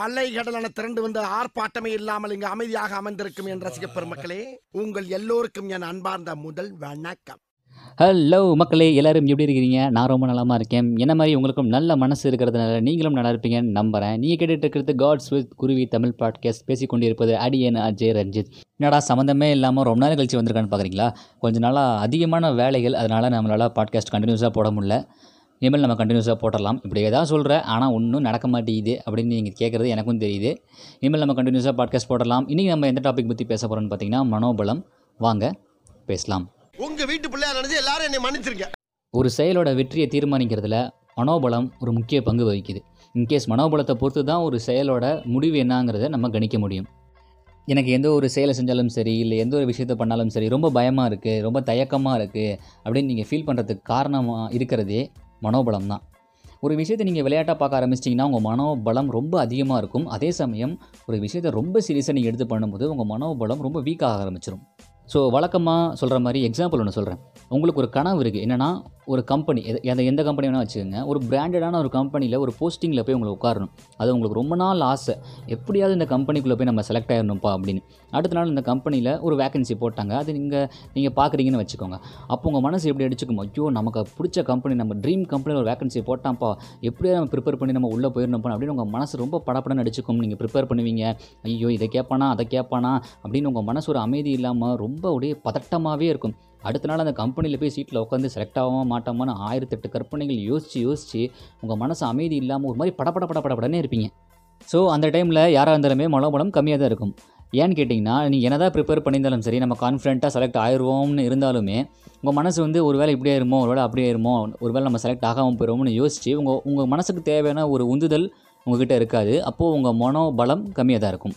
அலைகடலான திரண்டு வந்து ஆர்ப்பாட்டமே இல்லாமல் இங்கு அமைதியாக அமர்ந்திருக்கும் என் ரசிக பெருமக்களே உங்கள் எல்லோருக்கும் என் அன்பார்ந்த முதல் வணக்கம். ஹலோ மக்களே எல்லாரும் எப்படி இருக்கிறீங்க? நான் ரொம்ப நலமாக இருக்கேன். என்ன மாதிரி உங்களுக்கும் நல்ல மனசு இருக்கிறதுனால நீங்களும் நல்லா இருப்பீங்கன்னு நம்புகிறேன் நீங்கள் கேட்டுட்டு இருக்கிறது காட்ஸ் வித் குருவி தமிழ் பாட்காஸ்ட் பேசி கொண்டிருப்பது அடியன் அஜய் ரஞ்சித். என்னடா சம்மந்தமே இல்லாமல் ரொம்ப நேரம் கழிச்சு வந்திருக்கான்னு பார்க்குறீங்களா கொஞ்ச நாளாக அதிகமான வேலைகள் அதனால் நம்மளால் பாட்காஸ்ட் கண்டினியூஸாக போட முடியல. இனிமேல் நம்ம கண்டினியூஸாக போட்டுடலாம். இப்படி ஏதாவது சொல்கிறேன் ஆனால் ஒன்றும் நடக்க மாட்டேங்குது அப்படின்னு நீங்கள் கேட்குறது எனக்கும் தெரியுது. இனிமேல் நம்ம கண்டினியூஸாக பாட்காஸ்ட் போடலாம். இன்றைக்கி நம்ம எந்த டாபிக் பற்றி பேச போகிறோம்னு பார்த்தீங்கன்னா மனோபலம். வாங்க பேசலாம். உங்க வீட்டு பிள்ளையா நினைச்சு எல்லாரும் என்னை மன்னிச்சிருங்க. ஒரு செயலோட வெற்றியை தீர்மானிக்கிறதுல மனோபலம் ஒரு முக்கிய பங்கு வகிக்குது. இன்கேஸ் மனோபலத்தை பொறுத்து தான் ஒரு செயலோட முடிவு என்னங்கிறத நம்ம கணிக்க முடியும். எனக்கு எந்த ஒரு செயலை செஞ்சாலும் சரி இல்லை எந்த ஒரு விஷயத்தை பண்ணாலும் சரி ரொம்ப பயமாக இருக்குது ரொம்ப தயக்கமாக இருக்குது அப்படின்னு நீங்கள் ஃபீல் பண்ணுறதுக்கு காரணமாக இருக்கிறதே மனோபலம் தான் ஒரு விஷயத்தை நீங்கள் விளையாட்டாக பார்க்க ஆரம்பிச்சிட்டிங்கன்னா உங்கள் மனோபலம் ரொம்ப அதிகமாக இருக்கும். அதே சமயம் ஒரு விஷயத்தை ரொம்ப சீரியஸாக நீங்கள் எடுத்து பண்ணும்போது உங்கள் மனோபலம் ரொம்ப வீக்காக ஆரம்பிச்சிடும் ஸோ வழக்கமாக சொல்கிற மாதிரி எக்ஸாம்பிள் ஒன்று சொல்கிறேன் உங்களுக்கு ஒரு கனவு இருக்குது என்னென்னா ஒரு கம்பெனி எதை எந்த கம்பெனி வேணால் வச்சுக்கோங்க. ஒரு பிராண்டடான ஒரு கம்பெனியில் ஒரு போஸ்டிங்கில் போய் உங்களுக்கு உட்காரணும். அது உங்களுக்கு ரொம்ப நாள் ஆசை. எப்படியாவது இந்த கம்பெனிக்குள்ளே போய் நம்ம செலக்ட் ஆகிடணும்ப்பா அப்படின்னு. அடுத்த நாள் இந்த கம்பெனியில் ஒரு வேகன்சி போட்டாங்க. அது நீங்கள் நீங்கள் பார்க்குறீங்கன்னு வச்சுக்கோங்க. அப்போ உங்கள் மனசு எப்படி அடிச்சுக்கும்? ஐயோ நமக்கு பிடிச்ச கம்பெனி நம்ம ட்ரீம் கம்பெனியில் ஒரு வேகன்சி போட்டான்ப்பா. எப்படியாவது நம்ம ப்ரிப்பேர் பண்ணி நம்ம உள்ளே போயிடணும்ப்பா அப்படின்னு உங்கள் மனசு ரொம்ப படப்படன்னு அடிச்சுக்கும். நீங்கள் ப்ரிப்பேர் பண்ணுவீங்க. ஐயோ இதை கேட்பானா அதை கேட்பானா அப்படின்னு உங்கள் மனசு ஒரு அமைதி இல்லாமல் ரொம்ப அப்படியே பதட்டமாகவே இருக்கும். அடுத்த நாள் அந்த கம்பெனியில் போய் சீட்டில் உட்காந்து செலக்ட் ஆகாமல் மாட்டோமான்னு ஆயிரத்தெட்டு கற்பனைகள் யோசித்து யோசித்து உங்கள் மனசு அமைதி இல்லாமல் ஒரு மாதிரி படபட படபடப்படனே இருப்பீங்க. ஸோ அந்த டைமில் யாராக இருந்தாலுமே மனோபலம் கம்மியாக தான் இருக்கும். ஏன்னு கேட்டிங்கன்னா நீங்கள் என்ன தான் ப்ரிப்பேர் பண்ணியிருந்தாலும் சரி நம்ம கான்ஃபிடென்ட்டாக செலக்ட் ஆயிடுவோம்னு இருந்தாலுமே உங்கள் மனசு வந்து ஒரு வேளை இப்படி ஆயிருமோ ஒரு வேளை அப்படியே ஆயிருமோ ஒரு வேளை நம்ம செலக்ட் ஆகாமல் போயிடுவோம்னு யோசித்து உங்கள் உங்கள் மனசுக்கு தேவையான ஒரு உந்துதல் உங்ககிட்ட இருக்காது. அப்போது உங்கள் மனோபலம் கம்மியாக தான் இருக்கும்.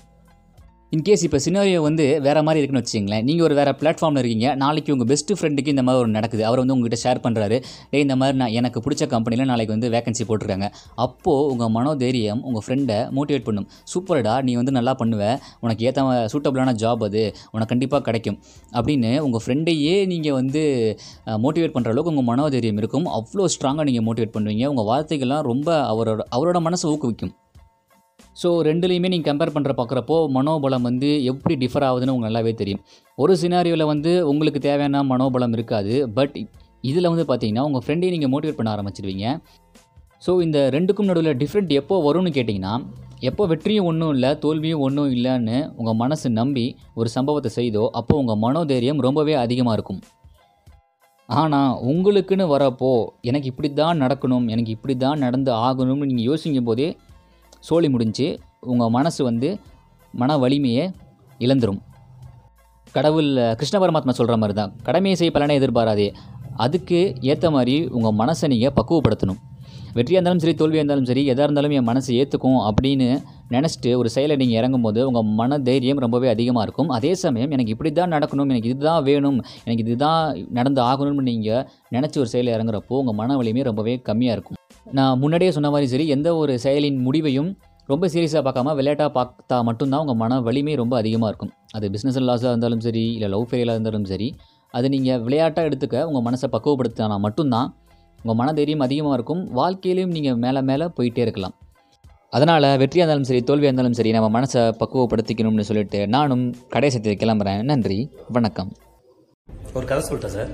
இன்கேஸ் இப்போ சினாரியோ வந்து வேறு மாதிரி இருக்குன்னு வச்சுங்களேன் நீங்கள் ஒரு வேறு பிளாட்ஃபார்மில் இருக்கீங்க. நாளைக்கு உங்கள் பெஸ்ட் ஃப்ரெண்டுக்கு இந்த மாதிரி ஒரு நடக்குது. அவர் வந்து உங்ககிட்ட ஷேர் பண்ணுறாரு டேய் இந்த மாதிரி நான் எனக்கு பிடிச்ச கம்பெனியில் நாளைக்கு வந்து வேகன்சி போட்டிருக்காங்க. அப்போது உங்கள் மனோதைரியம் உங்கள் ஃப்ரெண்டை மோட்டிவேட் பண்ணும். சூப்பர்டா நீ வந்து நல்லா பண்ணுவேன் உனக்கு ஏற்ற சூட்டபிளான ஜாப் அது. உனக்கு கண்டிப்பாக கிடைக்கும். அப்படின்னு உங்கள் ஃப்ரெண்டையே நீங்கள் வந்து மோட்டிவேட் பண்ணுற அளவுக்கு உங்கள் மனோதைரியம் இருக்கும். அவ்வளோ ஸ்ட்ராங்காக நீங்கள் மோட்டிவேட் பண்ணுவீங்க. உங்கள் வார்த்தைகள்லாம் ரொம்ப அவரோட அவரோட மனசை ஊக்குவிக்கும். ஸோ ரெண்டுலேயுமே நீங்கள் கம்பேர் பண்ணுற பார்க்குறப்போ மனோபலம் வந்து எப்படி டிஃபர் ஆகுதுன்னு உங்களுக்கு நல்லாவே தெரியும். ஒரு சினாரியோவில் வந்து உங்களுக்கு தேவையான மனோபலம் இருக்காது பட் இதில் வந்து பார்த்தீங்கன்னா உங்கள் ஃப்ரெண்டையும் நீங்கள் மோட்டிவேட் பண்ண ஆரம்பிச்சிருவீங்க. ஸோ இந்த ரெண்டுக்கும் நடுவில் டிஃப்ரெண்ட் எப்போ வரும்னு கேட்டிங்கன்னா எப்போ வெற்றியும் ஒன்றும் இல்லை தோல்வியும் ஒன்றும் இல்லைன்னு உங்கள் மனசு நம்பி ஒரு சம்பவத்தை செய்தோ அப்போது உங்கள் மனோதைரியம் ரொம்பவே அதிகமாக இருக்கும். ஆனால் உங்களுக்குன்னு வரப்போ எனக்கு இப்படி தான் நடக்கணும் எனக்கு இப்படி தான் நடந்து ஆகணும்னு நீங்கள் யோசிக்கும் போதே சோழி முடிஞ்சு உங்கள் மனசு வந்து மன வலிமையை இழந்துரும். கடவுள் கிருஷ்ண பரமாத்மா சொல்கிற மாதிரி தான் கடமையை செய்ய பலனை எதிர்பாராதே. அதுக்கு ஏற்ற மாதிரி உங்கள் மனசை நீங்கள் பக்குவப்படுத்தணும். வெற்றியாக இருந்தாலும் சரி தோல்வியாக இருந்தாலும் சரி எதாக இருந்தாலும் என் மனசு ஏற்றுக்கும் அப்படின்னு நினச்சிட்டு ஒரு செயலை நீங்கள் இறங்கும்போது உங்கள் மன தைரியம் ரொம்பவே அதிகமாக இருக்கும். அதே சமயம் எனக்கு இப்படி தான் நடக்கணும் எனக்கு இதுதான் வேணும் எனக்கு இதுதான் நடந்து ஆகணும்னு நீங்கள் நினச்சி ஒரு செயலை இறங்குறப்போ உங்கள் மன வலிமை ரொம்பவே கம்மியாக இருக்கும். நான் முன்னாடியே சொன்ன மாதிரி சரி எந்த ஒரு செயலின் முடிவையும் ரொம்ப சீரியஸாக பார்க்காம விளையாட்டாக பார்த்தா மட்டும்தான் உங்கள் மன வலிமை ரொம்ப அதிகமாக இருக்கும். அது பிஸ்னஸ் லாஸாக இருந்தாலும் சரி இல்லை லவ் ஃபெயிலாக இருந்தாலும் சரி அது நீங்கள் விளையாட்டாக எடுத்துக்க உங்கள் மனசை பக்குவப்படுத்தினா மட்டும்தான் உங்கள் மன தைரியம் அதிகமாக இருக்கும். வாழ்க்கையிலையும் நீங்கள் மேலே மேலே போயிட்டே இருக்கலாம். அதனால் வெற்றியாக இருந்தாலும் சரி தோல்வியாக இருந்தாலும் சரி நம்ம மனசை பக்குவப்படுத்திக்கணும்னு சொல்லிட்டு நானும் கடைசத்தை கிளம்புறேன். நன்றி வணக்கம். ஒரு கதை சொல்லிட்டேன் சார்.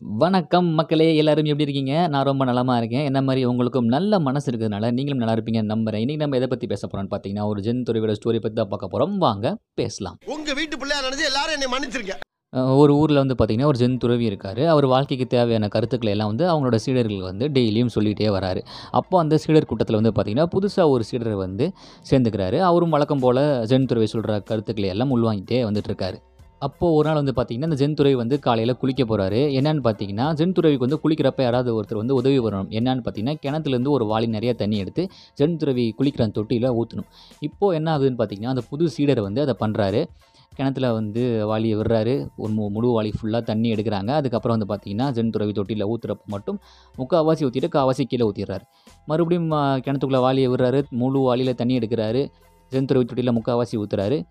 வணக்கம் மக்களே எல்லாரும் எப்படி இருக்கீங்க? நான் ரொம்ப நலமாக இருக்கேன். என்ன மாதிரி உங்களுக்கும் நல்ல மனசு இருக்கிறதுனால நீங்களும் நல்லா இருப்பீங்கன்னு நம்புறேன். இன்றைக்கி நம்ம எதை பற்றி பேச போகிறோம்னு பார்த்தீங்கன்னா ஒரு ஜென் துறையோட ஸ்டோரி பற்றி தான் பார்க்க போகிறோம் வாங்க பேசலாம். உங்க வீட்டு பிள்ளையா நினைச்சு எல்லாரும் என்னை மன்னிச்சிருங்க. அஹ் ஒரு ஊரில் வந்து பார்த்திங்கன்னா ஒரு ஜென் துறவி இருக்கார். அவர் வாழ்க்கைக்கு தேவையான கருத்துக்களை எல்லாம் வந்து அவங்களோட சீடர்கள் வந்து டெய்லியும் சொல்லிகிட்டே வராரு. அப்போ அந்த சீடர் கூட்டத்தில் வந்து பார்த்திங்கன்னா புதுசாக ஒரு சீடர் வந்து சேர்ந்துக்கிறாரு. அவரும் வழக்கம் போல் ஜென் துறவி சொல்கிற கருத்துக்களை எல்லாம் உள்வாங்கிட்டே வந்துட்டு இருக்காரு. அப்போது ஒரு நாள் வந்து பார்த்திங்கன்னா இந்த ஜென் துறவி வந்து காலையில் குளிக்க போகிறாரு என்னன்னு பார்த்தீங்கன்னா ஜென் துறவிக்கு வந்து குளிக்கிறப்ப யாராவது ஒருத்தர் வந்து உதவி வரணும். என்னன்னு பார்த்தீங்கன்னா கிணத்துலேருந்து ஒரு வாளி நிறைய தண்ணி எடுத்து ஜென் துறவி குளிக்கிற அந்த தொட்டியில் ஊற்றணும் இப்போது என்ன ஆகுதுன்னு பார்த்தீங்கன்னா அந்த புது சீடர் வந்து அதை பண்ணுறாரு கிணத்துல வந்து வாளியை விடுறாரு. ஒரு மு- முழு வாளி ஃபுல்லாக தண்ணி எடுக்கிறாங்க. அதுக்கப்புறம் வந்து பார்த்தீங்கன்னா ஜென் துறவி தொட்டியில் ஊற்றுறப்ப மட்டும் முக்கால்வாசி ஊற்றிட்டு காவாசி கீழே ஊற்றிடுறாரு மறுபடியும் கிணத்துக்குள்ளே வாளியை விடுறாரு. முழு வாளியில் தண்ணி எடுக்கிறாரு. ஜென் துறவி தொட்டியில் முக்கால்வாசி ஊற்றுறாரு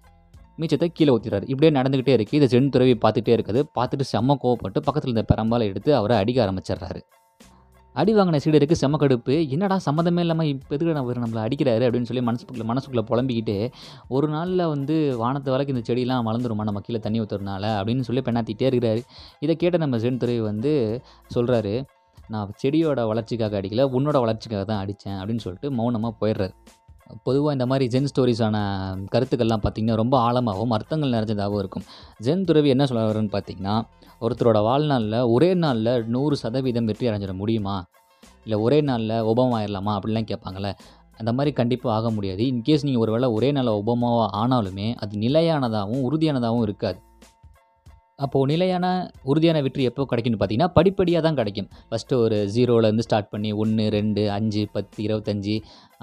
மிச்சத்தை கீழே ஊற்றிடுறாரு இப்படியே நடந்துகிட்டே இருக்குது இதை ஜென் துறவி பார்த்துட்டே இருக்குது. பார்த்துட்டு செம்ம கோவப்பட்டு பக்கத்தில் இருந்த பெரம்பாலை எடுத்து அவரை அடிக்க ஆரம்பிச்சிடுறாரு. அடி வாங்கின சீடருக்கு செம கடுப்பு. என்னடா சம்மந்தமே இல்லாமல் இப்போ எதுக்கு அவர் நம்மளை அடிக்கிறாரு அப்படின்னு சொல்லி மனசுக்குள்ளே மனசுக்குள்ளே புலம்பிக்கிட்டு ஒரு நாளில் வந்து வானத்து வரைக்கும் இந்த செடியெலாம் வளர்ந்துருமா? நம்ம கீழே தண்ணி ஊற்றுறதுனால அப்படின்னு சொல்லி பெண்ணாத்திட்டே இருக்கிறாரு. இதை கேட்ட நம்ம சென் துறவி வந்து சொல்கிறாரு நான் செடியோட வளர்ச்சிக்காக அடிக்கல உன்னோட வளர்ச்சிக்காக தான் அடித்தேன் அப்படின்னு சொல்லிட்டு மௌனமாக போயிடுறாரு. பொதுவாக இந்த மாதிரி ஜென் ஸ்டோரிஸான கருத்துக்கள்லாம் பார்த்திங்கன்னா ரொம்ப ஆழமாகவும் அர்த்தங்கள் நிறைஞ்சதாகவும் இருக்கும். ஜென் துறவி என்ன சொல்ல வரும்னு பார்த்தீங்கன்னா ஒருத்தரோட வாழ்நாளில் ஒரே நாளில் நூறு சதவீதம் வெற்றி அடைஞ்சிட முடியுமா? இல்லை ஒரே நாளில் ஒபாமா ஆயிடலாமா அப்படிலாம் கேட்பாங்கள்ல அந்த மாதிரி கண்டிப்பாக ஆக முடியாது. இன்கேஸ் நீங்கள் ஒரு வேளை ஒரே நாளில் ஒபாமாவாக ஆனாலுமே அது நிலையானதாகவும் உறுதியானதாகவும் இருக்காது. அப்போது நிலையான உறுதியான வெற்றி எப்போ கிடைக்கும்னு பார்த்தீங்கன்னா படிப்படியாக தான் கிடைக்கும். ஃபஸ்ட்டு ஒரு ஜீரோலேருந்து ஸ்டார்ட் பண்ணி ஒன்று ரெண்டு அஞ்சு பத்து இருபத்தஞ்சி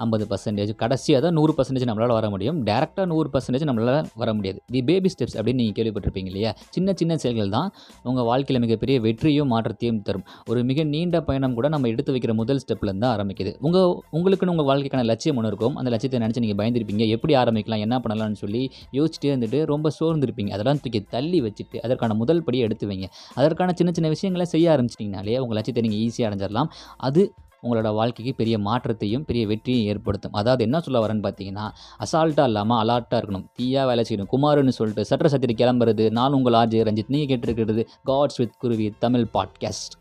ஐம்பது பர்சன்டேஜ் கடைசியாக தான் நூறு பர்சன்டேஜ் நம்மளால் வர முடியும். டேரெக்டாக நூறு பர்சன்டேஜ் நம்மளால் வர முடியாது. தி பேபி ஸ்டெப்ஸ் அப்படின்னு நீங்கள் கேள்விப்பட்டிருப்பீங்க இல்லையா? சின்ன சின்ன செயல்கள் தான் உங்கள் வாழ்க்கையில் மிகப்பெரிய வெற்றியும் மாற்றத்தையும் தரும். ஒரு மிக நீண்ட பயணம் கூட நம்ம எடுத்து வைக்கிற முதல் ஸ்டெப்லேருந்து தான் ஆரம்பிக்குது. உங்கள் உங்களுக்குன்னு உங்கள் வாழ்க்கைக்கான லட்சியம் ஒன்று இருக்கும். அந்த லட்சியத்தை நினச்சி நீங்கள் பயந்துருப்பீங்க. எப்படி ஆரம்பிக்கலாம் என்ன பண்ணலாம்னு சொல்லி யோசிச்சுட்டே இருந்துட்டு ரொம்ப சோர்ந்துருப்பீங்க. அதெல்லாம் தூக்கி தள்ளி வச்சுட்டு அதற்கான முதல் படியை எடுத்து வைங்க. அதற்கான சின்ன சின்ன விஷயங்களை செய்ய ஆரம்பிச்சிட்டிங்கனாலே உங்கள் லட்சியத்தை நீங்கள் ஈஸியாக அடைஞ்சிடலாம் அது உங்களோட வாழ்க்கைக்கு பெரிய மாற்றத்தையும் பெரிய வெற்றியும் ஏற்படுத்தும். அதாவது என்ன சொல்ல வரேன்னு பார்த்தீங்கன்னா அசால்ட்டாக இல்லாமல் அலார்ட்டாக இருக்கணும். தீயாக வேலை செய்யணும். குமாருன்னு சொல்லிட்டு சட்ட சத்திரி கிளம்புறது நான் உங்கள் ஆர்ஜி ரஞ்சித் நீங்கள் கேட்டிருக்கிறது காட்ஸ் வித் குருவி தமிழ் பாட்காஸ்ட்